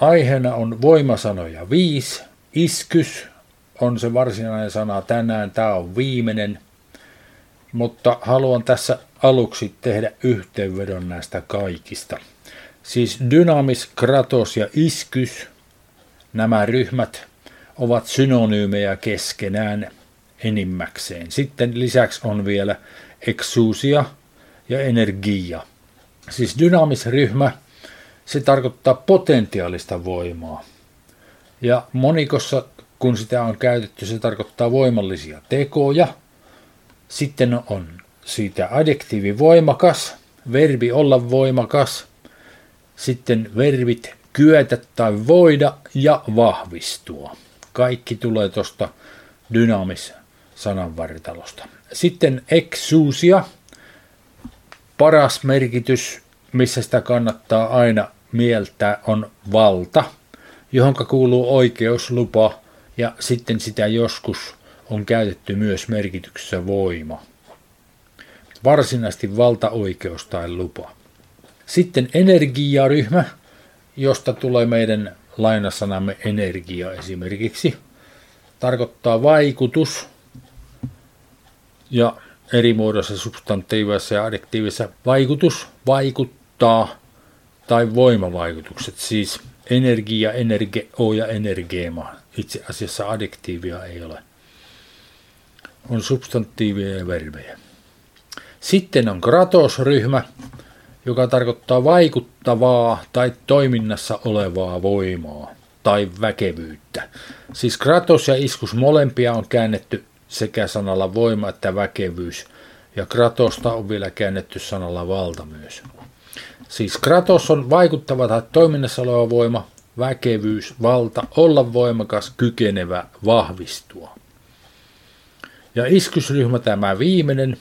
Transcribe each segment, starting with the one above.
Aiheena on voimasanoja viisi. Iskys on se varsinainen sana tänään. Tämä on viimeinen. Mutta haluan tässä aluksi tehdä yhteenvedon näistä kaikista. Siis dynamis, kratos ja iskys, nämä ryhmät ovat synonyymejä keskenään enimmäkseen. Sitten lisäksi on vielä exusia ja energia. Siis dynaamisryhmä, se tarkoittaa potentiaalista voimaa. Ja monikossa, kun sitä on käytetty, se tarkoittaa voimallisia tekoja. Sitten on siitä adjektiivi voimakas, verbi olla voimakas, sitten verbit kyetä tai voida ja vahvistua. Kaikki tulee tuosta dynaamis sananvartalosta. Sitten exusia, paras merkitys, missä sitä kannattaa aina mieltää, on valta, johon kuuluu oikeuslupa ja sitten sitä joskus on käytetty myös merkityksessä voima. Varsinaisesti valtaoikeus tai lupa. Sitten energiaryhmä, josta tulee meidän lainasanamme energia esimerkiksi. Tarkoittaa vaikutus ja eri muodossa substantiivisessa ja adjektiivisessa vaikutus, vaikuttaa tai voimavaikutukset, siis energia, energeo ja energeema. Itse asiassa adjektiivia ei ole. On substantiivia ja verbejä. Sitten on kratos-ryhmä, joka tarkoittaa vaikuttavaa tai toiminnassa olevaa voimaa tai väkevyyttä. Siis kratos ja iskus molempia on käännetty sekä sanalla voima että väkevyys, ja kratosta on vielä käännetty sanalla valta myös. Siis kratos on vaikuttava tai toiminnassa oleva voima, väkevyys, valta, olla voimakas, kykenevä, vahvistua. Ja iskysryhmä tämä viimeinen,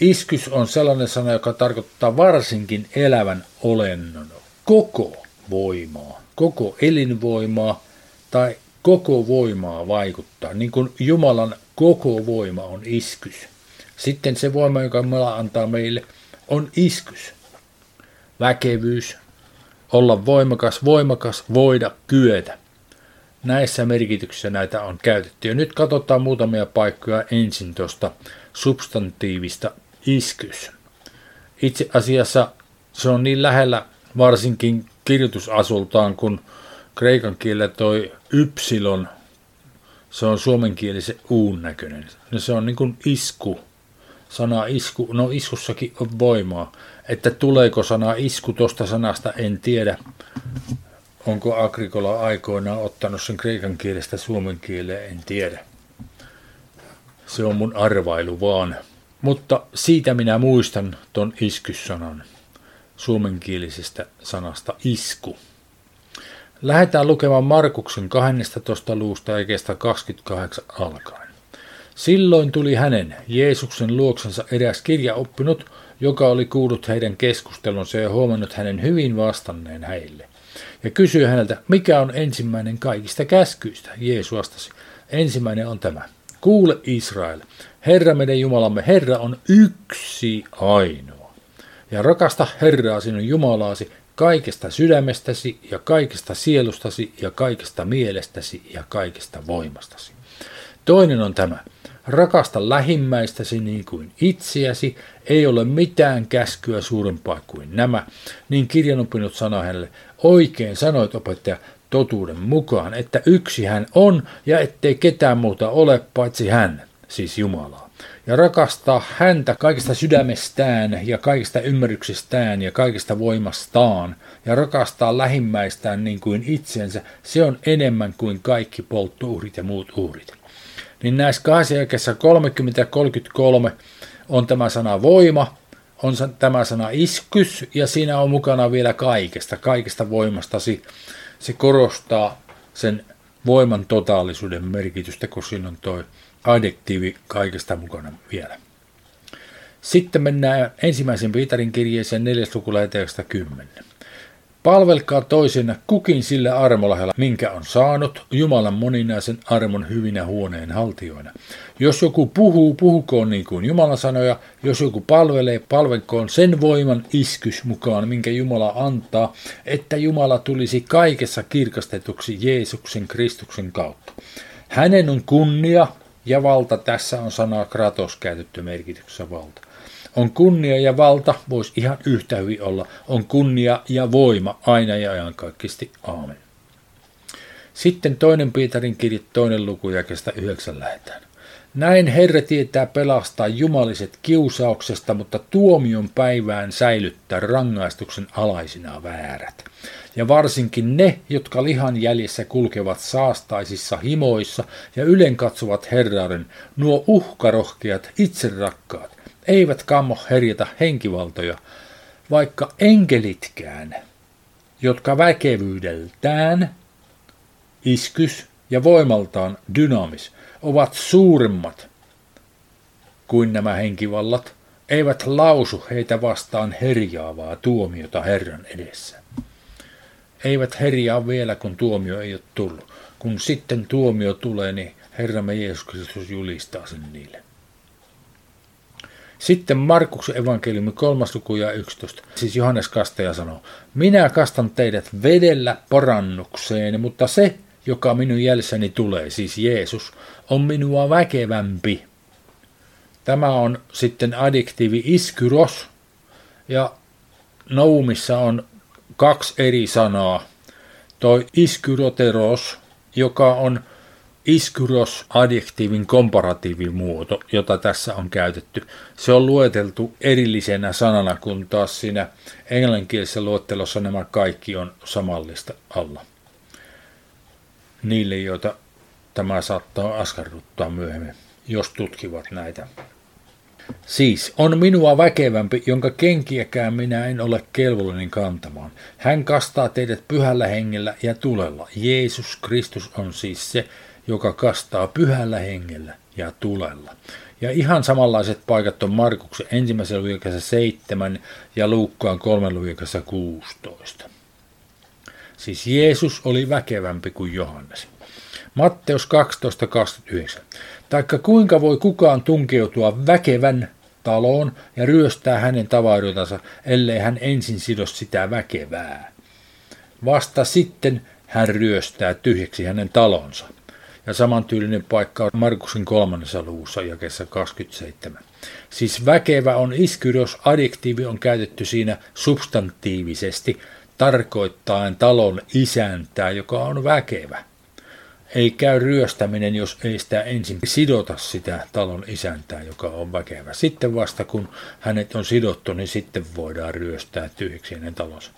Iskys on sellainen sana, joka tarkoittaa varsinkin elävän olennon koko voimaa, koko elinvoimaa tai koko voimaa vaikuttaa. Niin kuin Jumalan koko voima on iskys. Sitten se voima, joka Jumala antaa meille, on iskys. Väkevyys, olla voimakas, voimakas, voida, kyetä. Näissä merkityksissä näitä on käytetty. Ja nyt katsotaan muutamia paikkoja ensin tuosta substantiivista iskys. Itse asiassa se on niin lähellä varsinkin kirjoitusasultaan, kun kreikan kielellä toi ypsilon, se on suomenkielisen uun näköinen. No se on niin kuin isku, sana isku, no iskussakin on voimaa. Että tuleeko sana isku tuosta sanasta, en tiedä. Onko Agrikola aikoinaan ottanut sen kreikan kielestä suomen kieleen, en tiedä. Se on mun arvailu vaan. Mutta siitä minä muistan ton iskyssanan suomenkielisestä sanasta isku. Lähdetään lukemaan Markuksen 12. luusta ja 28 alkaen. Silloin tuli hänen, Jeesuksen luoksensa eräs kirjaoppinut, joka oli kuullut heidän keskustelunsa ja huomannut hänen hyvin vastanneen heille. Ja kysyi häneltä, mikä on ensimmäinen kaikista käskyistä? Jeesus vastasi, ensimmäinen on tämä. Kuule Israel, Herra meidän Jumalamme, Herra on yksi ainoa. Ja rakasta Herraa sinun Jumalaasi kaikesta sydämestäsi ja kaikesta sielustasi ja kaikesta mielestäsi ja kaikesta voimastasi. Toinen on tämä. Rakasta lähimmäistäsi niin kuin itseäsi, ei ole mitään käskyä suurempaa kuin nämä. Niin kirjanopinut sanoi hänelle, oikein sanoit opettaja, totuuden mukaan, että yksi hän on ja ettei ketään muuta ole paitsi hän, siis Jumalaa. Ja rakastaa häntä kaikesta sydämestään ja kaikesta ymmärryksestään ja kaikesta voimastaan ja rakastaa lähimmäistään niin kuin itsensä, se on enemmän kuin kaikki polttouhrit ja muut uhrit. Niin näissä kahdessa jälkeessä 30 ja 33 on tämä sana voima, on tämä sana iskys ja siinä on mukana vielä kaikesta, kaikesta voimastasi se korostaa sen voiman totaalisuuden merkitystä, kun siinä on tuo adjektiivi kaikesta mukana vielä. Sitten mennään ensimmäisen Pietarin kirjeeseen 4. luku 10. Palvelkaa toisena kukin sillä armolahjalla, minkä on saanut Jumalan moninaisen armon hyvinä huoneen haltioina. Jos joku puhuu, puhukoon niin kuin Jumala sanoja. Jos joku palvelee, palvelkoon sen voiman iskys mukaan, minkä Jumala antaa, että Jumala tulisi kaikessa kirkastetuksi Jeesuksen Kristuksen kautta. Hänen on kunnia ja valta, tässä on sana kratos käytetty merkityksessä valta. On kunnia ja valta, voisi ihan yhtä hyvin olla. On kunnia ja voima aina ja ajankaikkisti. Aamen. Sitten toinen Pietarin kirja, toinen luku jakesta yhdeksän lähetään. Näin Herra tietää pelastaa jumaliset kiusauksesta, mutta tuomion päivään säilyttää rangaistuksen alaisina väärät. Ja varsinkin ne, jotka lihan jäljessä kulkevat saastaisissa himoissa ja ylen katsovat Herrauden, nuo uhkarohkeat, itserakkaat, eivät kammo herjata henkivaltoja, vaikka enkelitkään, jotka väkevyydeltään, iskys ja voimaltaan dynaamis, ovat suuremmat kuin nämä henkivallat, eivät lausu heitä vastaan herjaavaa tuomiota Herran edessä. Eivät herjaa vielä, kun tuomio ei ole tullut. Kun sitten tuomio tulee, niin Herramme Jeesus Kristus julistaa sen niille. Sitten Markuksen evankeliumi 3. luku ja 11. Siis Johannes Kastaja sanoo, minä kastan teidät vedellä parannukseen, mutta se, joka minun jäljessäni tulee, siis Jeesus, on minua väkevämpi. Tämä on sitten addiktiivi iskyros, ja Noumissa on kaksi eri sanaa. Toi iskyroteros, joka on iskyros adjektiivin komparatiivimuoto, jota tässä on käytetty. Se on lueteltu erillisenä sanana, kun taas siinä englanninkielisessä luettelossa nämä kaikki on samallista alla. Niille, joita tämä saattaa askarruttaa myöhemmin, jos tutkivat näitä. Siis on minua väkevämpi, jonka kenkiäkään minä en ole kelvollinen kantamaan. Hän kastaa teidät pyhällä hengellä ja tulella. Jeesus Kristus on siis se, joka kastaa pyhällä hengellä ja tulella. Ja ihan samanlaiset paikat on Markuksen ensimmäisen luikassa 7 ja Luukkaan kolmen luikassa 16. Siis Jeesus oli väkevämpi kuin Johannes. Matteus 12.29. Taikka kuinka voi kukaan tunkeutua väkevän taloon ja ryöstää hänen tavaroitansa, ellei hän ensin sido sitä väkevää. Vasta sitten hän ryöstää tyhjäksi hänen talonsa. Ja samantyylinen paikka on Markuksen kolmannessa luvussa jakessa 27. Siis väkevä on iskyros, adjektiivi on käytetty siinä substantiivisesti, tarkoittaen talon isäntää, joka on väkevä. Ei käy ryöstäminen, jos ei sitä ensin sidota sitä talon isäntää, joka on väkevä. Sitten vasta kun hänet on sidottu, niin sitten voidaan ryöstää tyhjäksi hänen talonsa.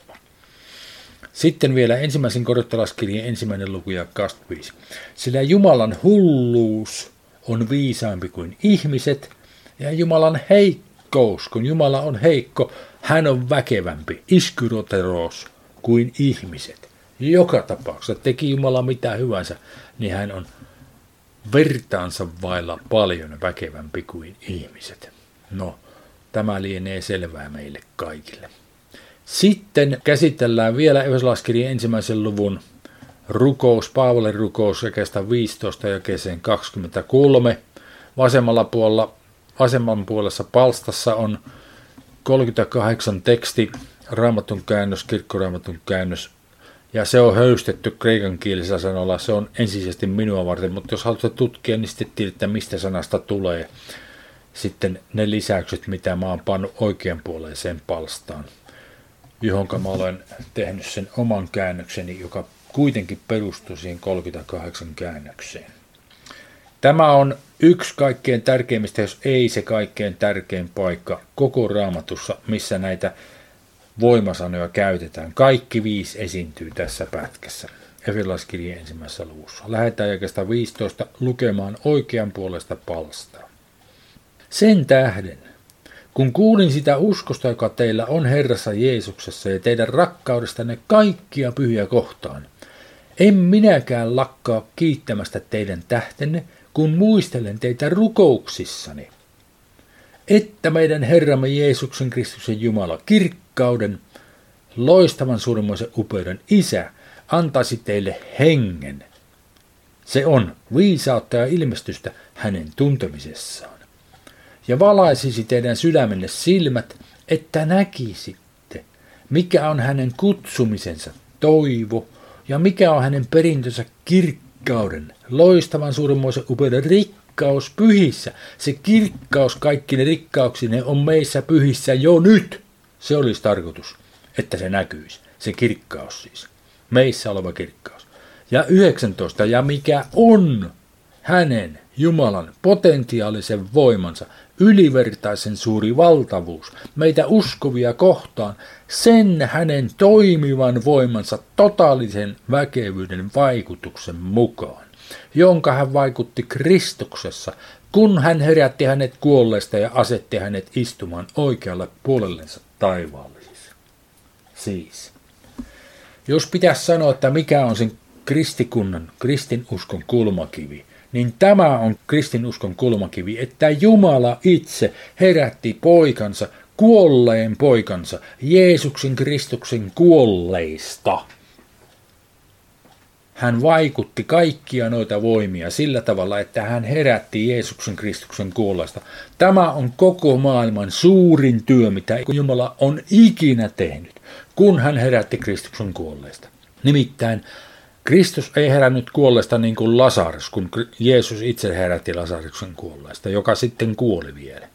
Sitten vielä ensimmäisen korottalaskirjan ensimmäinen luku ja 25. Sillä Jumalan hulluus on viisaampi kuin ihmiset, ja Jumalan heikkous, kun Jumala on heikko, hän on väkevämpi, iskyroteros, kuin ihmiset. Joka tapauksessa teki Jumala mitä hyvänsä, niin hän on vertaansa vailla paljon väkevämpi kuin ihmiset. No, tämä lienee selvää meille kaikille. Sitten käsitellään vielä Efesolaiskirjan ensimmäisen luvun rukous, Paavalin rukous jakeesta 15 jakeeseen 23. Vasemmalla puolella, vasemman puolessa palstassa on 38 teksti, raamatun käännös, kirkkoraamatun käännös, ja se on höystetty kreikan kielisellä sanolla, se on ensisijaisesti minua varten, mutta jos haluatte tutkia, niin sitten tiedätte, mistä sanasta tulee sitten ne lisäykset, mitä mä oon pannut oikeanpuoleiseen palstaan johon mä olen tehnyt sen oman käännökseni, joka kuitenkin perustuu siihen 38 käännökseen. Tämä on yksi kaikkein tärkeimmistä, jos ei se kaikkein tärkein paikka koko raamatussa, missä näitä voimasanoja käytetään. Kaikki viisi esiintyy tässä pätkässä. Efilaiskirjan ensimmäisessä luvussa. Lähetään jakesta 15 lukemaan oikean puolesta palstaa. Sen tähden, kun kuulin sitä uskosta, joka teillä on Herrassa Jeesuksessa ja teidän rakkaudestanne kaikkia pyhiä kohtaan, en minäkään lakkaa kiittämästä teidän tähtenne, kun muistelen teitä rukouksissani, että meidän Herramme Jeesuksen Kristuksen Jumala kirkkauden, loistavan suurimmoisen upeuden isä, antaisi teille hengen. Se on viisautta ja ilmestystä hänen tuntemisessaan. Ja valaisisi teidän sydämenne silmät, että näkisitte, mikä on hänen kutsumisensa toivo ja mikä on hänen perintönsä kirkkauden, loistavan suurimmoisen upeuden rikkaus pyhissä. Se kirkkaus kaikki ne rikkauksineen on meissä pyhissä jo nyt. Se olisi tarkoitus, että se näkyisi. Se kirkkaus siis. Meissä oleva kirkkaus. Ja 19. Ja mikä on hänen Jumalan potentiaalisen voimansa, ylivertaisen suuri valtavuus meitä uskovia kohtaan, sen hänen toimivan voimansa totaalisen väkevyyden vaikutuksen mukaan, jonka hän vaikutti Kristuksessa, kun hän herätti hänet kuolleesta ja asetti hänet istumaan oikealle puolellensa taivaallisissa. Siis, jos pitäisi sanoa, että mikä on sen kristikunnan, kristinuskon kulmakivi, niin tämä on kristinuskon kulmakivi, että Jumala itse herätti poikansa, kuolleen poikansa, Jeesuksen Kristuksen kuolleista. Hän vaikutti kaikkia noita voimia sillä tavalla, että hän herätti Jeesuksen Kristuksen kuolleista. Tämä on koko maailman suurin työ, mitä Jumala on ikinä tehnyt, kun hän herätti Kristuksen kuolleista. Nimittäin Kristus ei herännyt kuolleesta niin kuin Lasarus, kun Jeesus itse herätti Lasaruksen kuolleesta, joka sitten kuoli vielä.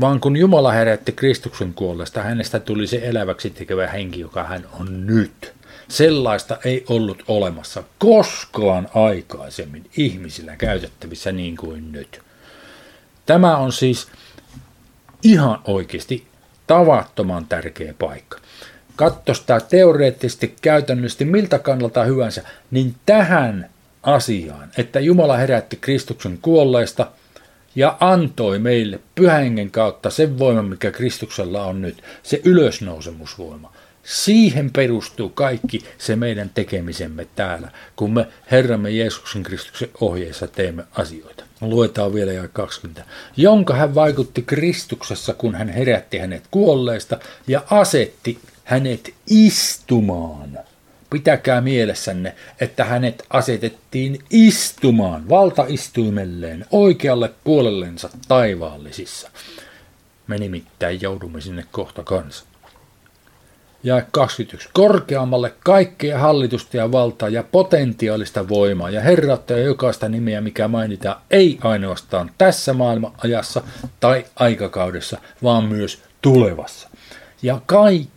Vaan kun Jumala herätti Kristuksen kuolleesta, hänestä tuli se eläväksi tekevä henki, joka hän on nyt. Sellaista ei ollut olemassa koskaan aikaisemmin ihmisillä käytettävissä niin kuin nyt. Tämä on siis ihan oikeasti tavattoman tärkeä paikka katso teoreettisesti, käytännöllisesti, miltä kannalta hyvänsä, niin tähän asiaan, että Jumala herätti Kristuksen kuolleista ja antoi meille pyhängen kautta sen voiman, mikä Kristuksella on nyt, se ylösnousemusvoima. Siihen perustuu kaikki se meidän tekemisemme täällä, kun me Herramme Jeesuksen Kristuksen ohjeessa teemme asioita. Luetaan vielä ja 20. Jonka hän vaikutti Kristuksessa, kun hän herätti hänet kuolleista ja asetti hänet istumaan. Pitäkää mielessänne, että hänet asetettiin istumaan valtaistuimelleen oikealle puolellensa taivaallisissa. Me nimittäin joudumme sinne kohta kanssa. Ja 21. Korkeammalle kaikkea hallitusta ja valtaa ja potentiaalista voimaa ja herrautta ja jokaista nimeä, mikä mainitaan, ei ainoastaan tässä maailman ajassa tai aikakaudessa, vaan myös tulevassa. Ja kaikki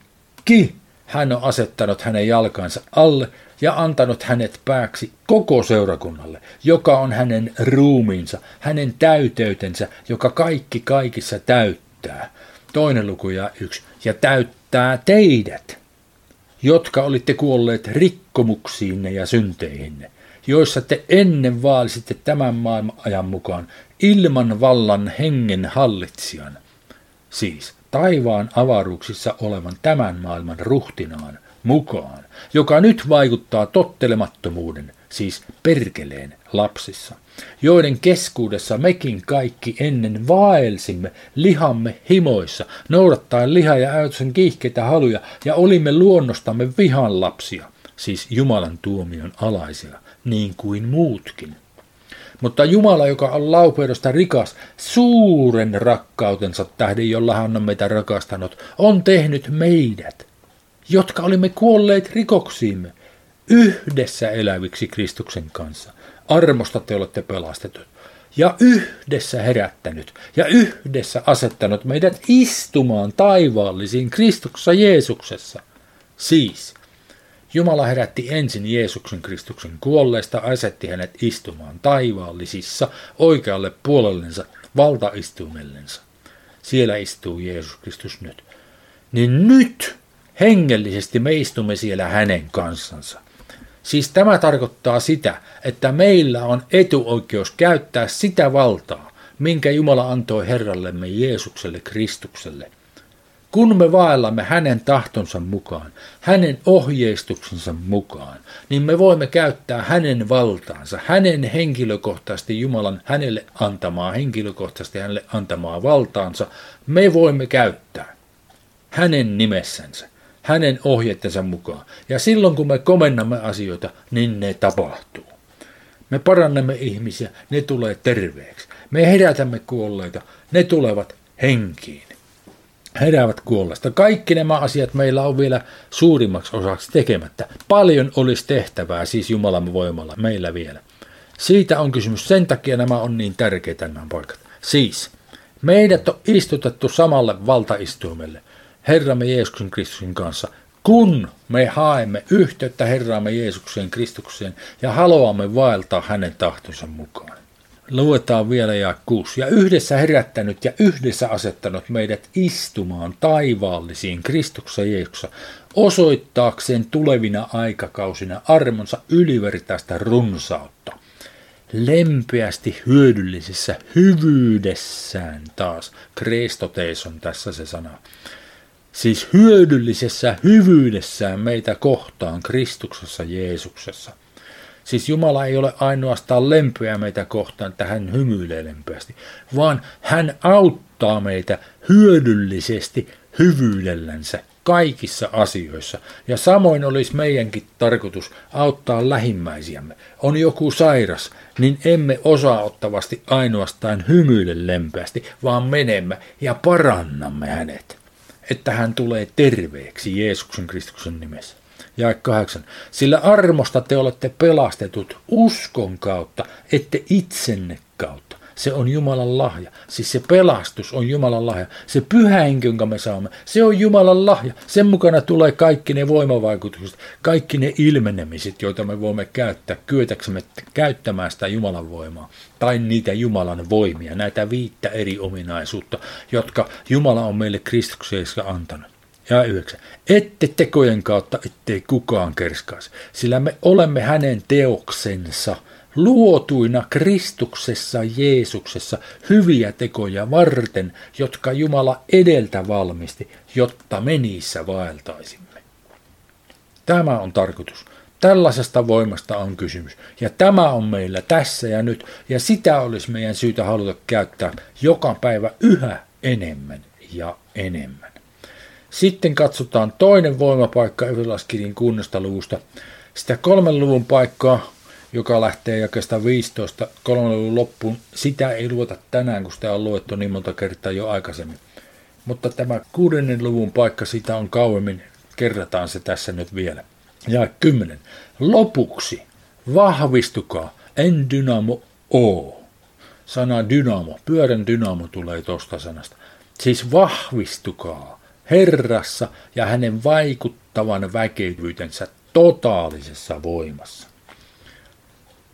kaikki hän on asettanut hänen jalkansa alle ja antanut hänet pääksi koko seurakunnalle, joka on hänen ruumiinsa, hänen täyteytensä, joka kaikki kaikissa täyttää. Toinen luku ja yksi. Ja täyttää teidät, jotka olitte kuolleet rikkomuksiinne ja synteihinne, joissa te ennen vaalisitte tämän maailman ajan mukaan ilman vallan hengen hallitsijan. Siis taivaan avaruuksissa olevan tämän maailman ruhtinaan mukaan, joka nyt vaikuttaa tottelemattomuuden, siis perkeleen lapsissa, joiden keskuudessa mekin kaikki ennen vaelsimme lihamme himoissa, noudattaen liha- ja äytsen kiihkeitä haluja, ja olimme luonnostamme vihan lapsia, siis Jumalan tuomion alaisia, niin kuin muutkin. Mutta Jumala, joka on laupeudosta rikas, suuren rakkautensa tähden, jolla hän on meitä rakastanut, on tehnyt meidät, jotka olimme kuolleet rikoksiimme, yhdessä eläviksi Kristuksen kanssa. Armosta te olette pelastetut. Ja yhdessä herättänyt ja yhdessä asettanut meidät istumaan taivaallisiin Kristuksessa Jeesuksessa. Siis Jumala herätti ensin Jeesuksen Kristuksen kuolleesta, asetti hänet istumaan taivaallisissa oikealle puolellensa valtaistuimellensa. Siellä istuu Jeesus Kristus nyt. Niin nyt hengellisesti me istumme siellä hänen kanssansa. Siis tämä tarkoittaa sitä, että meillä on etuoikeus käyttää sitä valtaa, minkä Jumala antoi Herrallemme Jeesukselle Kristukselle kun me vaellamme hänen tahtonsa mukaan, hänen ohjeistuksensa mukaan, niin me voimme käyttää hänen valtaansa, hänen henkilökohtaisesti Jumalan hänelle antamaa, henkilökohtaisesti hänelle antamaa valtaansa, me voimme käyttää hänen nimessänsä, hänen ohjeittensa mukaan. Ja silloin kun me komennamme asioita, niin ne tapahtuu. Me parannamme ihmisiä, ne tulee terveeksi. Me herätämme kuolleita, ne tulevat henkiin. Heräävät kuolleista. Kaikki nämä asiat meillä on vielä suurimmaksi osaksi tekemättä. Paljon olisi tehtävää siis Jumalan voimalla meillä vielä. Siitä on kysymys. Sen takia nämä on niin tärkeitä nämä paikat. Siis, meidät on istutettu samalle valtaistuimelle, Herramme Jeesuksen Kristuksen kanssa, kun me haemme yhteyttä Herraamme Jeesukseen Kristukseen ja haluamme vaeltaa hänen tahtonsa mukaan. Luetaan vielä ja kuusi. Ja yhdessä herättänyt ja yhdessä asettanut meidät istumaan taivaallisiin Kristuksen Jeesuksessa, osoittaakseen tulevina aikakausina armonsa ylivertaista runsautta lempeästi hyödyllisessä hyvyydessään taas. Kristotees on tässä se sana. Siis hyödyllisessä hyvyydessään meitä kohtaan Kristuksessa Jeesuksessa. Siis Jumala ei ole ainoastaan lempeä meitä kohtaan, että hän hymyilee lempeästi, vaan hän auttaa meitä hyödyllisesti hyvyydellänsä kaikissa asioissa. Ja samoin olisi meidänkin tarkoitus auttaa lähimmäisiämme. On joku sairas, niin emme osaottavasti ainoastaan hymyile lempeästi, vaan menemme ja parannamme hänet, että hän tulee terveeksi Jeesuksen Kristuksen nimessä. Ja kahdeksan. Sillä armosta te olette pelastetut uskon kautta, ette itsenne kautta. Se on Jumalan lahja. Siis se pelastus on Jumalan lahja. Se pyhäinky, jonka me saamme, se on Jumalan lahja. Sen mukana tulee kaikki ne voimavaikutukset, kaikki ne ilmenemiset, joita me voimme käyttää, kyetäksemme käyttämään sitä Jumalan voimaa. Tai niitä Jumalan voimia, näitä viittä eri ominaisuutta, jotka Jumala on meille Kristuksessa antanut. Ja yhdeksän. Ette tekojen kautta, ettei kukaan kerskaisi, sillä me olemme hänen teoksensa – luotuina Kristuksessa Jeesuksessa hyviä tekoja varten, jotka Jumala edeltä valmisti, jotta me niissä vaeltaisimme. Tämä on tarkoitus. Tällaisesta voimasta on kysymys. Ja tämä on meillä tässä ja nyt. Ja sitä olisi meidän syytä haluta käyttää joka päivä yhä enemmän ja enemmän. Sitten katsotaan toinen voimapaikka Ylilaskirjan kunnasta luvusta. Sitä kolmen luvun paikkaa joka lähtee jakesta 15 kolmannen luvun loppuun. Sitä ei lueta tänään, kun sitä on luettu niin monta kertaa jo aikaisemmin. Mutta tämä kuudennen luvun paikka, sitä on kauemmin, kerrataan se tässä nyt vielä. Ja kymmenen. Lopuksi vahvistukaa en dynamo o. Sana dynamo, pyörän dynamo tulee tuosta sanasta. Siis vahvistukaa Herrassa ja hänen vaikuttavan väkevyytensä totaalisessa voimassa.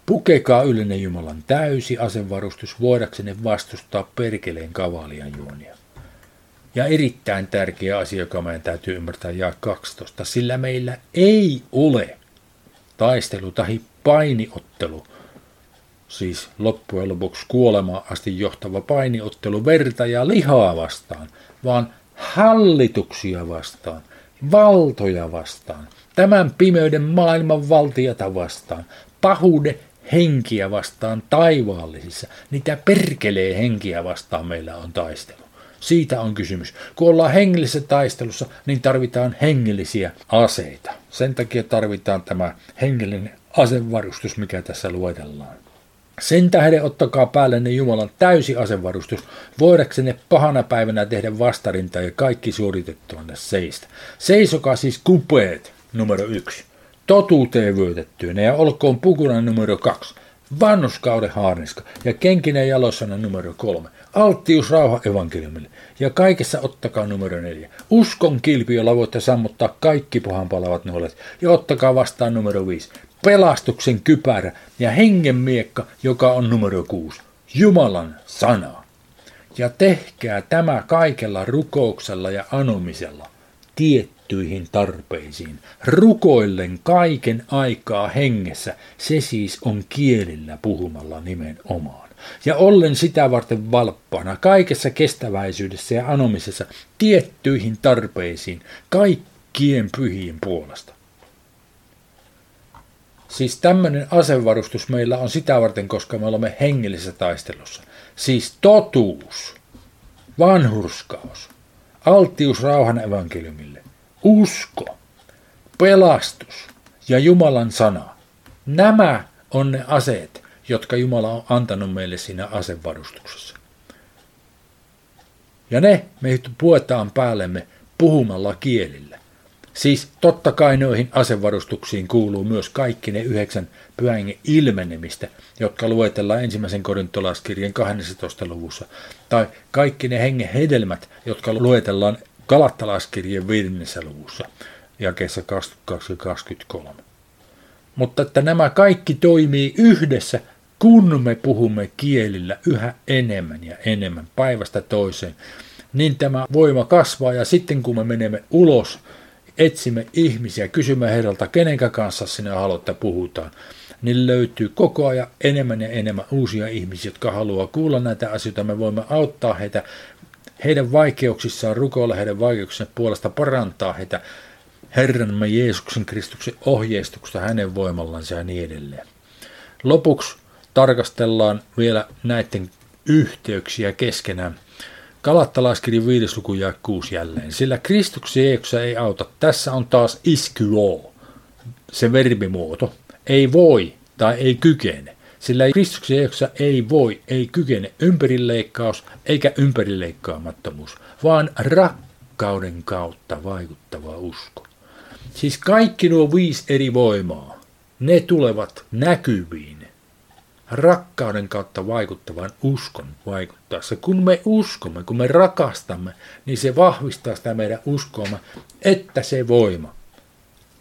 Pukekaa yleinen Jumalan täysi asevarustus voidaksenne vastustaa perkeleen kavalian juonia. Ja erittäin tärkeä asia, joka meidän täytyy ymmärtää ja 12, sillä meillä ei ole taistelu tai painiottelu, siis loppujen lopuksi kuolemaan asti johtava painiottelu verta ja lihaa vastaan, vaan hallituksia vastaan, valtoja vastaan, tämän pimeyden maailman valtiota vastaan, pahuuden henkiä vastaan taivaallisissa, niitä perkelee henkiä vastaan meillä on taistelu. Siitä on kysymys. Kun ollaan hengellisessä taistelussa, niin tarvitaan hengellisiä aseita. Sen takia tarvitaan tämä hengellinen asevarustus, mikä tässä luetellaan. Sen tähden ottakaa päälle ne Jumalan täysi asevarustus, voidaksenne pahana päivänä tehdä vastarinta ja kaikki suoritettuanne seistä. Seisokaa siis kupeet, numero yksi. Totuuteen vyötettyinä ja olkoon pukuna numero kaksi, vannuskauden haarniska. Ja kenkinen jalossana numero kolme, alttius rauha evankeliumille. Ja kaikessa ottakaa numero neljä, uskon kilpi, jolla voitte sammuttaa kaikki pahan palavat nuolet. Ja ottakaa vastaan numero viisi, pelastuksen kypärä ja hengen miekka, joka on numero kuusi, Jumalan sana. Ja tehkää tämä kaikella rukouksella ja anomisella, tiet tiettyihin tarpeisiin. Rukoillen kaiken aikaa hengessä, se siis on kielillä puhumalla nimenomaan. Ja ollen sitä varten valppaana kaikessa kestäväisyydessä ja anomisessa tiettyihin tarpeisiin kaikkien pyhien puolesta. Siis tämmöinen asevarustus meillä on sitä varten, koska me olemme hengellisessä taistelussa. Siis totuus, vanhurskaus, alttius rauhan evankeliumille, usko, pelastus ja Jumalan sana. Nämä on ne aseet, jotka Jumala on antanut meille siinä asevarustuksessa. Ja ne me puetaan päällemme puhumalla kielillä. Siis totta kai noihin asevarustuksiin kuuluu myös kaikki ne yhdeksän pyhän ilmenemistä, jotka luetellaan ensimmäisen korintolaskirjan 12. luvussa, tai kaikki ne hengen hedelmät, jotka luetellaan Galattalaskirjan 5. luvussa, jakeessa 22 23. Mutta että nämä kaikki toimii yhdessä, kun me puhumme kielillä yhä enemmän ja enemmän päivästä toiseen, niin tämä voima kasvaa ja sitten kun me menemme ulos, etsimme ihmisiä, kysymme heiltä, kenenkä kanssa sinä haluatte puhutaan, niin löytyy koko ajan enemmän ja enemmän uusia ihmisiä, jotka haluaa kuulla näitä asioita. Me voimme auttaa heitä heidän vaikeuksissaan, rukoilla heidän vaikeuksien puolesta, parantaa heitä Herramme Jeesuksen Kristuksen ohjeistuksesta hänen voimallansa ja niin edelleen. Lopuksi tarkastellaan vielä näiden yhteyksiä keskenään. Kalattalaiskirjan 5. luku ja 6 jälleen. Sillä Kristuksen Jeesuksessa ei auta. Tässä on taas iskyoo, se verbimuoto. Ei voi tai ei kykene. Sillä Kristuksen Jeesuksessa ei voi, ei kykene ympärileikkaus eikä ympärileikkaamattomuus, vaan rakkauden kautta vaikuttava usko. Siis kaikki nuo viisi eri voimaa, ne tulevat näkyviin rakkauden kautta vaikuttavan uskon vaikuttaessa. Kun me uskomme, kun me rakastamme, niin se vahvistaa sitä meidän uskoamme, että se voima,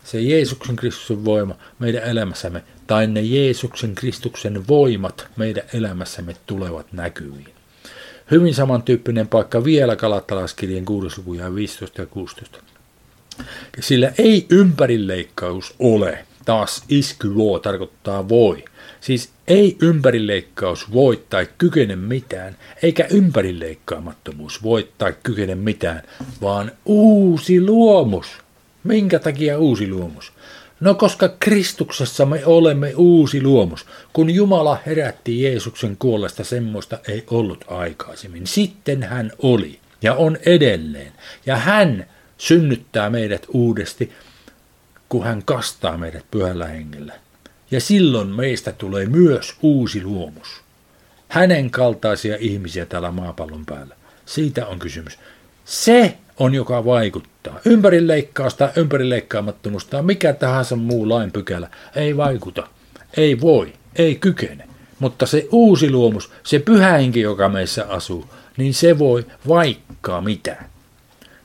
se Jeesuksen Kristuksen voima meidän elämässämme, tai ne Jeesuksen Kristuksen voimat meidän elämässämme tulevat näkyviin. Hyvin samantyyppinen paikka vielä Kalattalaiskirjan 6. luku 15 ja 16. Sillä ei ympärileikkaus ole, taas isky luo tarkoittaa voi, Siis ei ympärileikkaus voi tai kykene mitään, eikä ympärileikkaamattomuus voi tai kykene mitään, vaan uusi luomus. Minkä takia uusi luomus? No koska Kristuksessa me olemme uusi luomus. Kun Jumala herätti Jeesuksen kuollesta, semmoista ei ollut aikaisemmin. Sitten hän oli ja on edelleen. Ja hän synnyttää meidät uudesti, kun hän kastaa meidät pyhällä hengellä. Ja silloin meistä tulee myös uusi luomus. Hänen kaltaisia ihmisiä täällä maapallon päällä. Siitä on kysymys. Se on, joka vaikuttaa. Ympärileikkaus tai ympärileikkaamattomuus tai mikä tahansa muu lain pykälä ei vaikuta. Ei voi, ei kykene. Mutta se uusi luomus, se pyhäinki, joka meissä asuu, niin se voi vaikkaa mitä.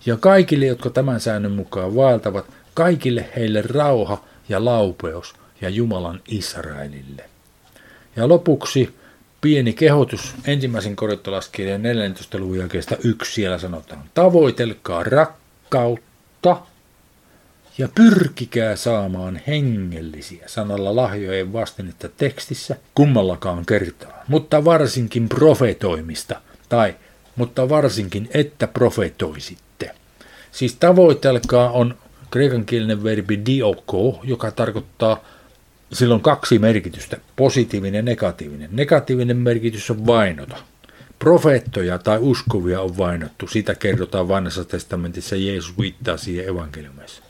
Ja kaikille, jotka tämän säännön mukaan vaeltavat, kaikille heille rauha ja laupeus – ja Jumalan Israelille. Ja lopuksi pieni kehotus ensimmäisen korintolaskirjan 14. luvun jälkeestä yksi siellä sanotaan. Tavoitelkaa rakkautta ja pyrkikää saamaan hengellisiä sanalla lahjojen vastinetta tekstissä kummallakaan kertaa, mutta varsinkin profetoimista tai mutta varsinkin että profetoisitte. Siis tavoitelkaa on kreikankielinen verbi dioko, joka tarkoittaa sillä on kaksi merkitystä, positiivinen ja negatiivinen. Negatiivinen merkitys on vainota. Profeettoja tai uskovia on vainottu, sitä kerrotaan vanhassa testamentissa, Jeesus viittaa siihen evankeliumissa.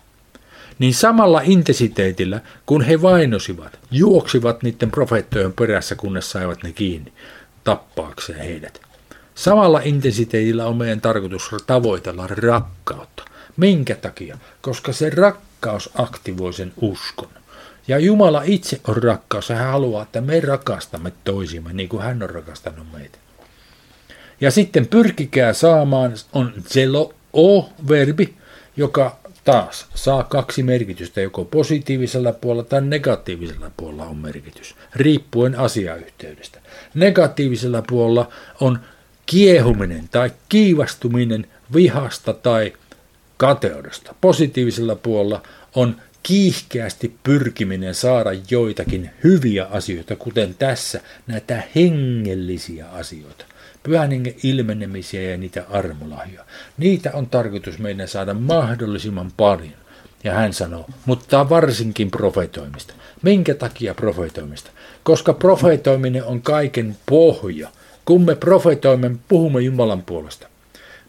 Niin samalla intensiteetillä, kun he vainosivat, juoksivat niiden profeettojen perässä, kunnes saivat ne kiinni, tappaakseen heidät. Samalla intensiteetillä on meidän tarkoitus tavoitella rakkautta. Minkä takia? Koska se rakkaus aktivoi sen uskon. Ja Jumala itse on rakkaus ja hän haluaa, että me rakastamme toisimme niin kuin hän on rakastanut meitä. Ja sitten pyrkikää saamaan on zelo o-verbi, joka taas saa kaksi merkitystä, joko positiivisella puolella tai negatiivisella puolella on merkitys, riippuen asiayhteydestä. Negatiivisella puolella on kiehuminen tai kiivastuminen vihasta tai kateudesta. Positiivisella puolella on kiihkeästi pyrkiminen saada joitakin hyviä asioita, kuten tässä näitä hengellisiä asioita, pyhän hengen ilmenemisiä ja niitä armolahjoja. Niitä on tarkoitus meidän saada mahdollisimman paljon. Ja hän sanoo, mutta varsinkin profetoimista. Minkä takia profetoimista? Koska profetoiminen on kaiken pohja. Kun me profetoimme, puhumme Jumalan puolesta.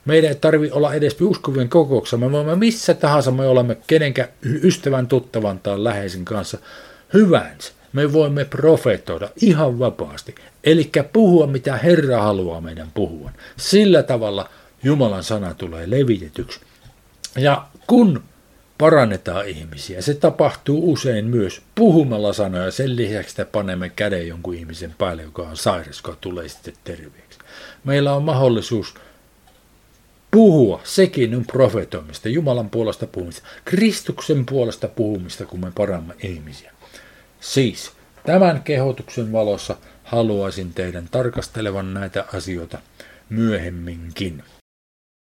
Meidän ei tarvi olla edes uskovien kokouksessa. Me voimme missä tahansa me olemme kenenkä ystävän, tuttavan tai läheisen kanssa hyvänsä. Me voimme profetoida ihan vapaasti. Eli puhua, mitä Herra haluaa meidän puhua. Sillä tavalla Jumalan sana tulee levitetyksi. Ja kun parannetaan ihmisiä, se tapahtuu usein myös puhumalla sanoja. Sen lisäksi, että panemme käden jonkun ihmisen päälle, joka on sairas, joka tulee sitten terveeksi. Meillä on mahdollisuus puhua, sekin on profetoimista, Jumalan puolesta puhumista, Kristuksen puolesta puhumista, kun me paramme ihmisiä. Siis tämän kehotuksen valossa haluaisin teidän tarkastelevan näitä asioita myöhemminkin.